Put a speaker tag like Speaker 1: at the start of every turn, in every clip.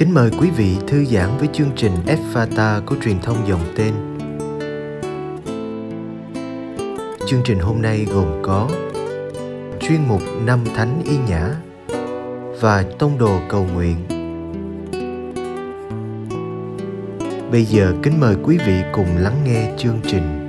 Speaker 1: Kính mời quý vị thư giãn với chương trình Fata của truyền thông dòng tên. Chương trình hôm nay gồm có chuyên mục Năm Thánh Y Nhã và Tông Đồ Cầu Nguyện. Bây giờ kính mời quý vị cùng lắng nghe chương trình.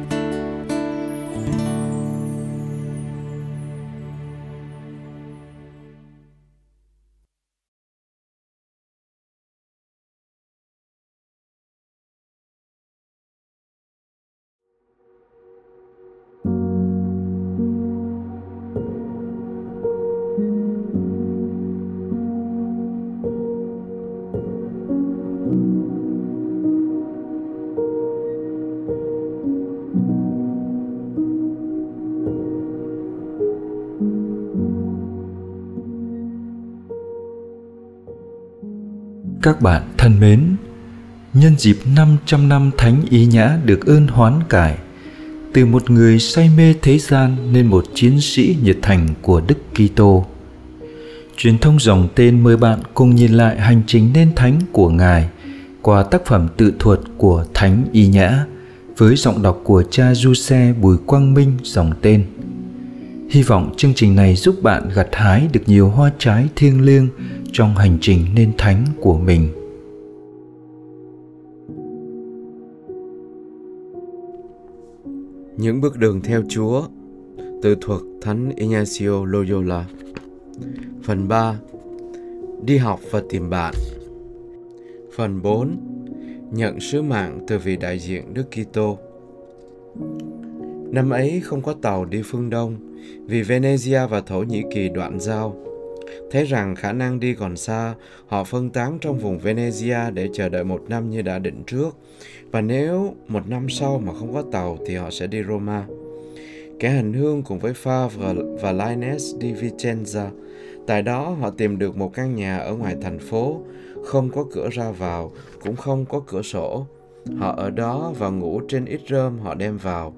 Speaker 2: Các bạn thân mến, nhân dịp 500 năm Thánh Ý Nhã được ơn hoán cải, từ một người say mê thế gian nên một chiến sĩ nhiệt thành của Đức Kitô. Truyền thông dòng tên mời bạn cùng nhìn lại hành trình nên thánh của Ngài qua tác phẩm tự thuật của Thánh Y Nhã với giọng đọc của cha du xe Bùi Quang Minh dòng tên. Hy vọng chương trình này giúp bạn gặt hái được nhiều hoa trái thiêng liêng trong hành trình nên thánh của mình.
Speaker 3: Những bước đường theo Chúa Từ thuật Thánh Ignacio Loyola. Phần 3 Đi học và tìm bạn. Phần 4 Nhận sứ mạng từ vị đại diện Đức Kitô. Năm ấy không có tàu đi phương Đông vì Venezia và Thổ Nhĩ Kỳ đoạn giao Thấy rằng khả năng đi còn xa, họ phân tán trong vùng Venezia để chờ đợi một năm như đã định trước. Và nếu một năm sau mà không có tàu thì họ sẽ đi Roma. Kẻ hành hương cùng với Favre và Lines đi Vicenza. Tại đó họ tìm được một căn nhà ở ngoài thành phố, không có cửa ra vào, cũng không có cửa sổ. Họ ở đó và ngủ trên ít rơm họ đem vào.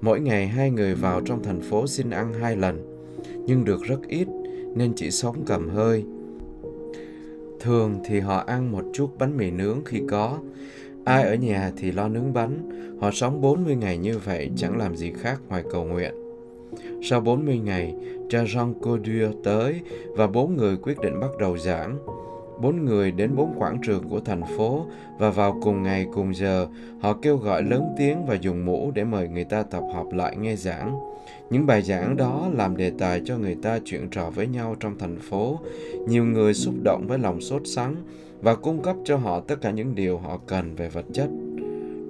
Speaker 3: Mỗi ngày hai người vào trong thành phố xin ăn hai lần, nhưng được rất ít nên chỉ sống cầm hơi. Thường thì họ ăn một chút bánh mì nướng khi có. Ai ở nhà thì lo nướng bánh. Họ sống 40 ngày như vậy chẳng làm gì khác ngoài cầu nguyện. Sau 40 ngày, cha Jean Codure tới và bốn người quyết định bắt đầu giảng. Bốn người đến bốn quảng trường của thành phố và vào cùng ngày cùng giờ, họ kêu gọi lớn tiếng và dùng mũ để mời người ta tập hợp lại nghe giảng. Những bài giảng đó làm đề tài cho người ta chuyện trò với nhau trong thành phố. Nhiều người xúc động với lòng sốt sắng và cung cấp cho họ tất cả những điều họ cần về vật chất.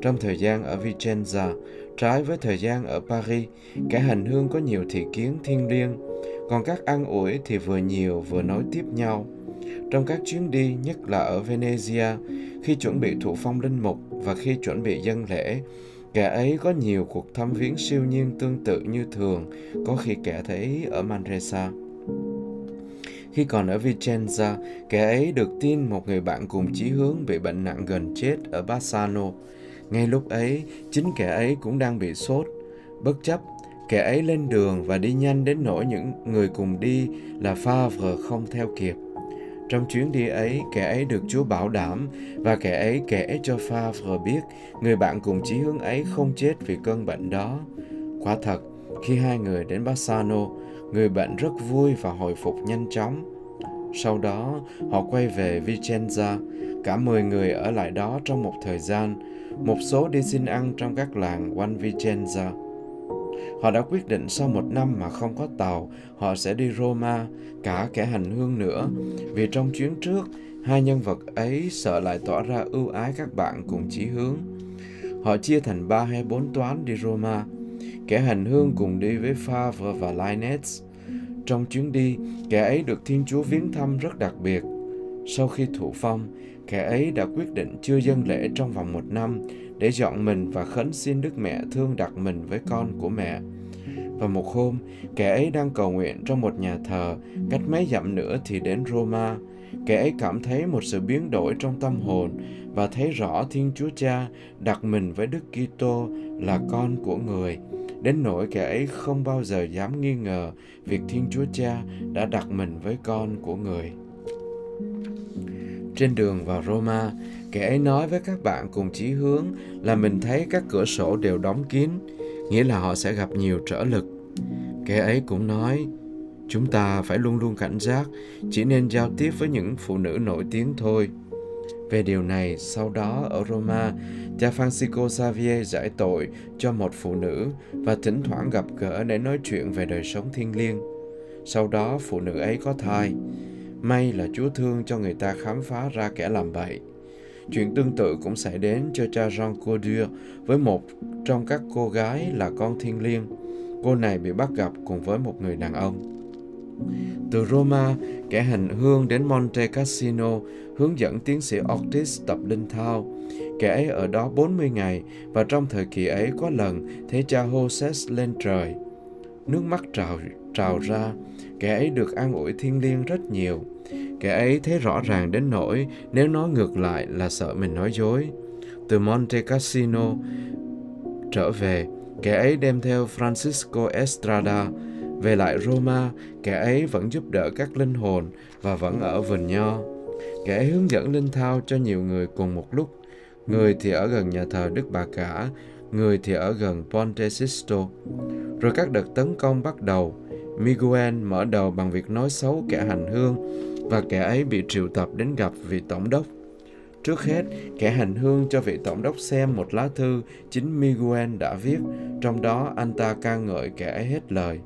Speaker 3: Trong thời gian ở Vicenza, trái với thời gian ở Paris, kẻ hành hương có nhiều thị kiến thiên liêng, còn các ăn ủi thì vừa nhiều vừa nối tiếp nhau. Trong các chuyến đi, nhất là ở Venezia, khi chuẩn bị thụ phong linh mục và khi chuẩn bị dân lễ, Kẻ ấy có nhiều cuộc thăm viếng siêu nhiên tương tự như thường, có khi kẻ thấy ở Manresa. Khi còn ở Vicenza, kẻ ấy được tin một người bạn cùng chí hướng bị bệnh nặng gần chết ở Bassano. Ngay lúc ấy, chính kẻ ấy cũng đang bị sốt. Bất chấp, kẻ ấy lên đường và đi nhanh đến nỗi những người cùng đi là Favre không theo kịp. Trong chuyến đi ấy, kẻ ấy được Chúa bảo đảm và kẻ ấy kể cho Favre biết người bạn cùng chí hướng ấy không chết vì cơn bệnh đó. Quả thật, khi hai người đến Bassano, người bệnh rất vui và hồi phục nhanh chóng. Sau đó, họ quay về Vicenza, cả 10 người ở lại đó trong một thời gian, một số đi xin ăn trong các làng quanh Vicenza. Họ đã quyết định sau một năm mà không có tàu, họ sẽ đi Roma, cả kẻ hành hương nữa, vì trong chuyến trước, hai nhân vật ấy sợ lại tỏ ra ưu ái các bạn cùng chí hướng. Họ chia thành ba hay bốn toán đi Roma. Kẻ hành hương cùng đi với Favre và Linets. Trong chuyến đi, kẻ ấy được Thiên Chúa viếng thăm rất đặc biệt. Sau khi thụ phong, kẻ ấy đã quyết định chưa dân lễ trong vòng một năm để dọn mình và khấn xin Đức Mẹ thương đặt mình với con của mẹ. Và một hôm, kẻ ấy đang cầu nguyện trong một nhà thờ, cách mấy dặm nữa thì đến Roma. Kẻ ấy cảm thấy một sự biến đổi trong tâm hồn và thấy rõ Thiên Chúa Cha đặt mình với Đức Kitô là con của người. Đến nỗi kẻ ấy không bao giờ dám nghi ngờ việc Thiên Chúa Cha đã đặt mình với con của người. Trên đường vào Roma, kẻ ấy nói với các bạn cùng chí hướng là mình thấy các cửa sổ đều đóng kín, nghĩa là họ sẽ gặp nhiều trở lực. Kẻ ấy cũng nói, chúng ta phải luôn luôn cảnh giác, chỉ nên giao tiếp với những phụ nữ nổi tiếng thôi. Về điều này, sau đó ở Roma, cha Francisco Xavier giải tội cho một phụ nữ và thỉnh thoảng gặp gỡ để nói chuyện về đời sống thiêng liêng. Sau đó phụ nữ ấy có thai. May là Chúa thương cho người ta khám phá ra kẻ làm bậy. Chuyện tương tự cũng xảy đến cho cha Jean Couture với một trong các cô gái là con thiên liêng. Cô này bị bắt gặp cùng với một người đàn ông. Từ Roma, kẻ hành hương đến Monte Cassino hướng dẫn tiến sĩ Ortiz tập linh thao. Kẻ ấy ở đó 40 ngày và trong thời kỳ ấy có lần thấy cha Hoses lên trời. Nước mắt trào trào ra, kẻ ấy được an ủi thiên liêng rất nhiều. Kẻ ấy thấy rõ ràng đến nỗi nếu nói ngược lại là sợ mình nói dối. Từ Monte Cassino trở về, kẻ ấy đem theo Francisco Estrada, về lại Roma, kẻ ấy vẫn giúp đỡ các linh hồn và vẫn ở vườn nho. Kẻ ấy hướng dẫn linh thao cho nhiều người cùng một lúc. Người thì ở gần nhà thờ Đức Bà Cả, người thì ở gần Ponte Sisto. Rồi các đợt tấn công bắt đầu. Miguel mở đầu bằng việc nói xấu kẻ hành hương và kẻ ấy bị triệu tập đến gặp vị tổng đốc. Trước hết, kẻ hành hương cho vị tổng đốc xem một lá thư chính Miguel đã viết, trong đó anh ta ca ngợi kẻ ấy hết lời.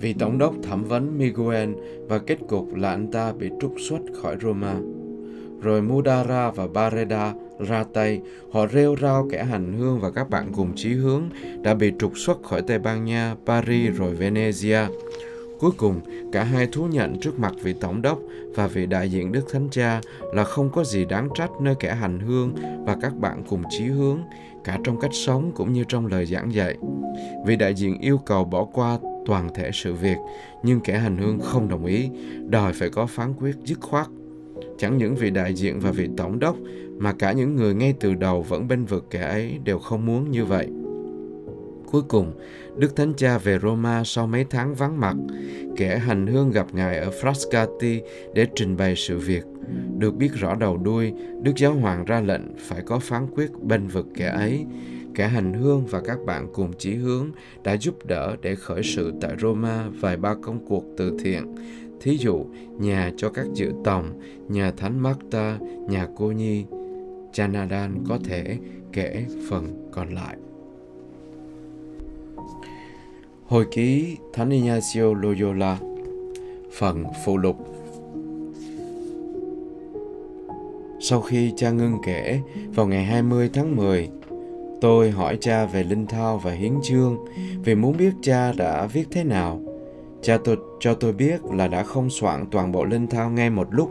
Speaker 3: Vị tổng đốc thẩm vấn Miguel và kết cục là anh ta bị trục xuất khỏi Roma. Rồi Mudara và Barreda ra tay, họ rêu rao kẻ hành hương và các bạn cùng chí hướng đã bị trục xuất khỏi Tây Ban Nha, Paris rồi Venezia. Cuối cùng, cả hai thú nhận trước mặt vị tổng đốc và vị đại diện Đức Thánh Cha là không có gì đáng trách nơi kẻ hành hương và các bạn cùng chí hướng, cả trong cách sống cũng như trong lời giảng dạy. Vị đại diện yêu cầu bỏ qua toàn thể sự việc, nhưng kẻ hành hương không đồng ý, đòi phải có phán quyết dứt khoát. Chẳng những vị đại diện và vị tổng đốc, mà cả những người ngay từ đầu vẫn bên vực kẻ ấy đều không muốn như vậy. Cuối cùng, Đức Thánh Cha về Roma sau mấy tháng vắng mặt, kẻ hành hương gặp Ngài ở Frascati để trình bày sự việc. Được biết rõ đầu đuôi, Đức Giáo Hoàng ra lệnh phải có phán quyết bên vực kẻ ấy, kẻ hành hương và các bạn cùng chí hướng đã giúp đỡ để khởi sự tại Roma vài ba công cuộc từ thiện. Thí dụ, nhà cho các dự tòng, nhà Thánh Marta, nhà cô Nhi. Chanadan có thể kể phần còn lại. Hồi ký Thánh Ignacio Loyola Phần phụ lục Sau khi cha ngưng kể, vào ngày 20 tháng 10, Tôi hỏi cha về linh thao và hiến chương vì muốn biết cha đã viết thế nào. Cha tôi cho tôi biết là đã không soạn toàn bộ linh thao ngay một lúc,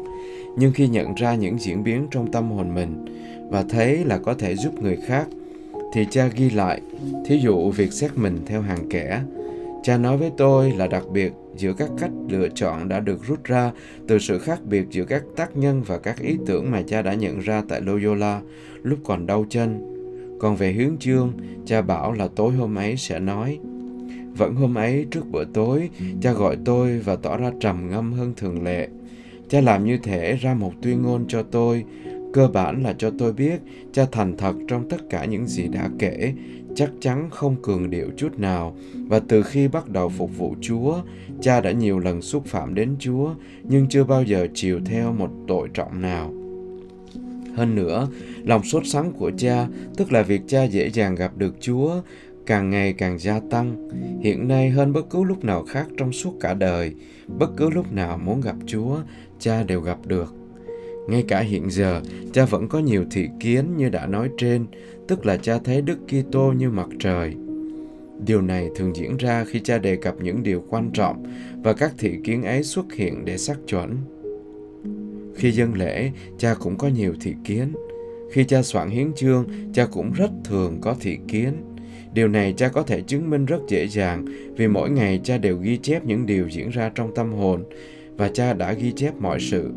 Speaker 3: nhưng khi nhận ra những diễn biến trong tâm hồn mình và thấy là có thể giúp người khác, thì cha ghi lại, thí dụ việc xét mình theo hàng kẻ. Cha nói với tôi là đặc biệt giữa các cách lựa chọn đã được rút ra từ sự khác biệt giữa các tác nhân và các ý tưởng mà cha đã nhận ra tại Loyola lúc còn đau chân còn về hướng chương, cha bảo là tối hôm ấy sẽ nói. Vẫn hôm ấy trước bữa tối, cha gọi tôi và tỏ ra trầm ngâm hơn thường lệ. Cha làm như thể ra một tuyên ngôn cho tôi, cơ bản là cho tôi biết cha thành thật trong tất cả những gì đã kể, chắc chắn không cường điệu chút nào. Và từ khi bắt đầu phục vụ Chúa, cha đã nhiều lần xúc phạm đến Chúa, nhưng chưa bao giờ chiều theo một tội trọng nào. Hơn nữa, lòng sốt sắng của cha, tức là việc cha dễ dàng gặp được Chúa, càng ngày càng gia tăng. Hiện nay hơn bất cứ lúc nào khác trong suốt cả đời, bất cứ lúc nào muốn gặp Chúa, cha đều gặp được. Ngay cả hiện giờ, cha vẫn có nhiều thị kiến như đã nói trên, tức là cha thấy Đức Kitô như mặt trời. Điều này thường diễn ra khi cha đề cập những điều quan trọng và các thị kiến ấy xuất hiện để xác chuẩn. Khi dân lễ, cha cũng có nhiều thị kiến. Khi cha soạn hiến chương, cha cũng rất thường có thị kiến. Điều này cha có thể chứng minh rất dễ dàng vì mỗi ngày cha đều ghi chép những điều diễn ra trong tâm hồn và cha đã ghi chép mọi sự.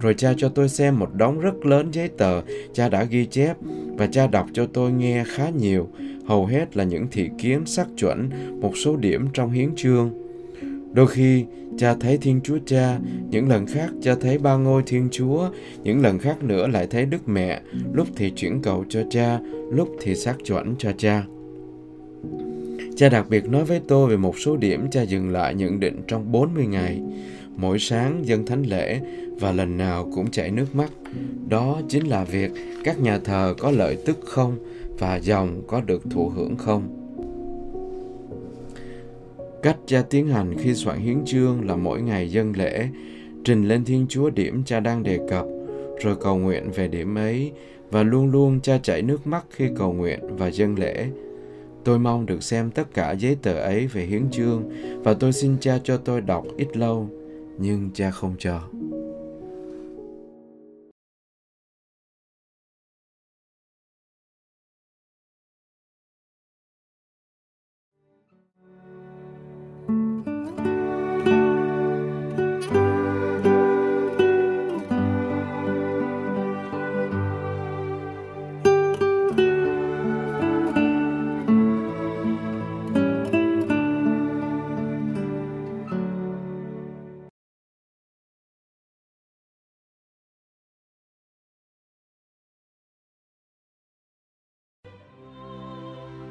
Speaker 3: Rồi cha cho tôi xem một đống rất lớn giấy tờ cha đã ghi chép và cha đọc cho tôi nghe khá nhiều, hầu hết là những thị kiến xác chuẩn một số điểm trong hiến chương. Đôi khi cha thấy Thiên Chúa Cha, những lần khác cha thấy ba ngôi Thiên Chúa, những lần khác nữa lại thấy Đức Mẹ, lúc thì chuyển cầu cho cha, lúc thì xác chuẩn cho cha. Cha đặc biệt nói với tôi về một số điểm cha dừng lại nhận định trong 40 ngày. Mỗi sáng dân thánh lễ và lần nào cũng chảy nước mắt. Đó chính là việc các nhà thờ có lợi tức không và dòng có được thụ hưởng không. Cách cha tiến hành khi soạn hiến chương là mỗi ngày dân lễ, trình lên Thiên Chúa điểm cha đang đề cập, rồi cầu nguyện về điểm ấy, và luôn luôn cha chảy nước mắt khi cầu nguyện và dân lễ. Tôi mong được xem tất cả giấy tờ ấy về hiến chương, và tôi xin cha cho tôi đọc ít lâu, nhưng cha không cho.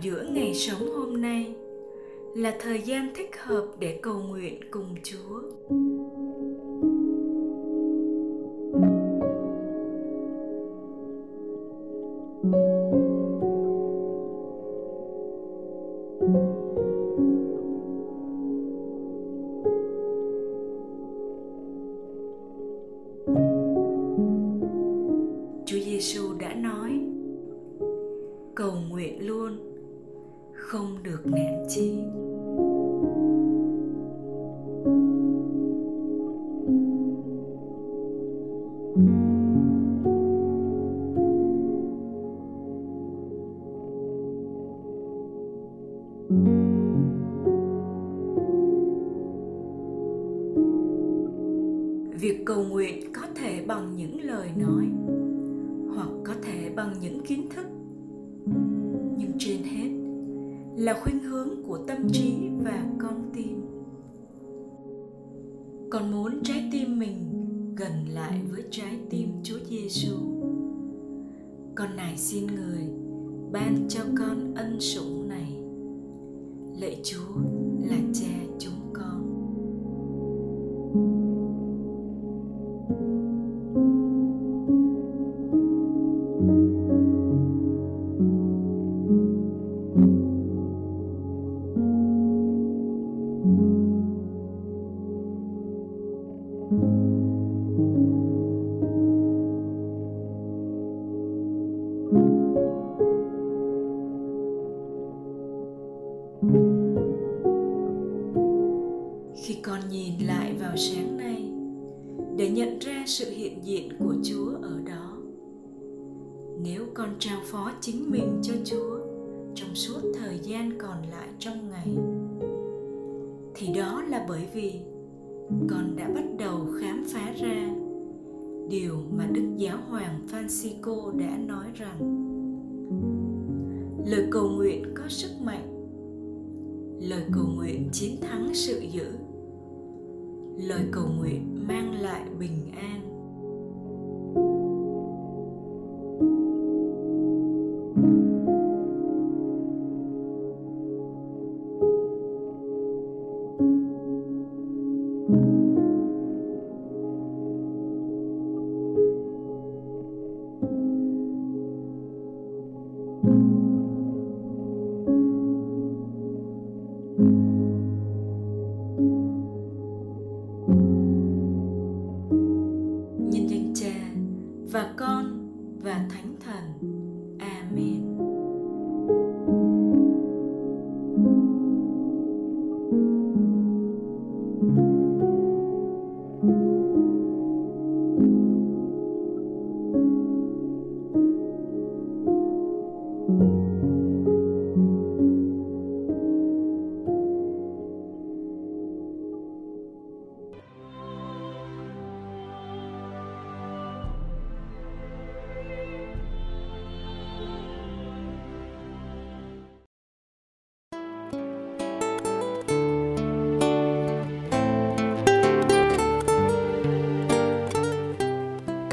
Speaker 4: giữa ngày sống hôm nay là thời gian thích hợp để cầu nguyện cùng Chúa. Trái tim mình gần lại với trái tim Chúa Giêsu. Con nài xin người ban cho con ân sủng này. Lạy Chúa là Cha chúng chính mình cho chúa trong suốt thời gian còn lại trong ngày. Thì đó là bởi vì con đã bắt đầu khám phá ra điều mà đức giáo hoàng francisco đã nói rằng, lời cầu nguyện có sức mạnh, lời cầu nguyện chiến thắng sự dữ, lời cầu nguyện mang lại bình an.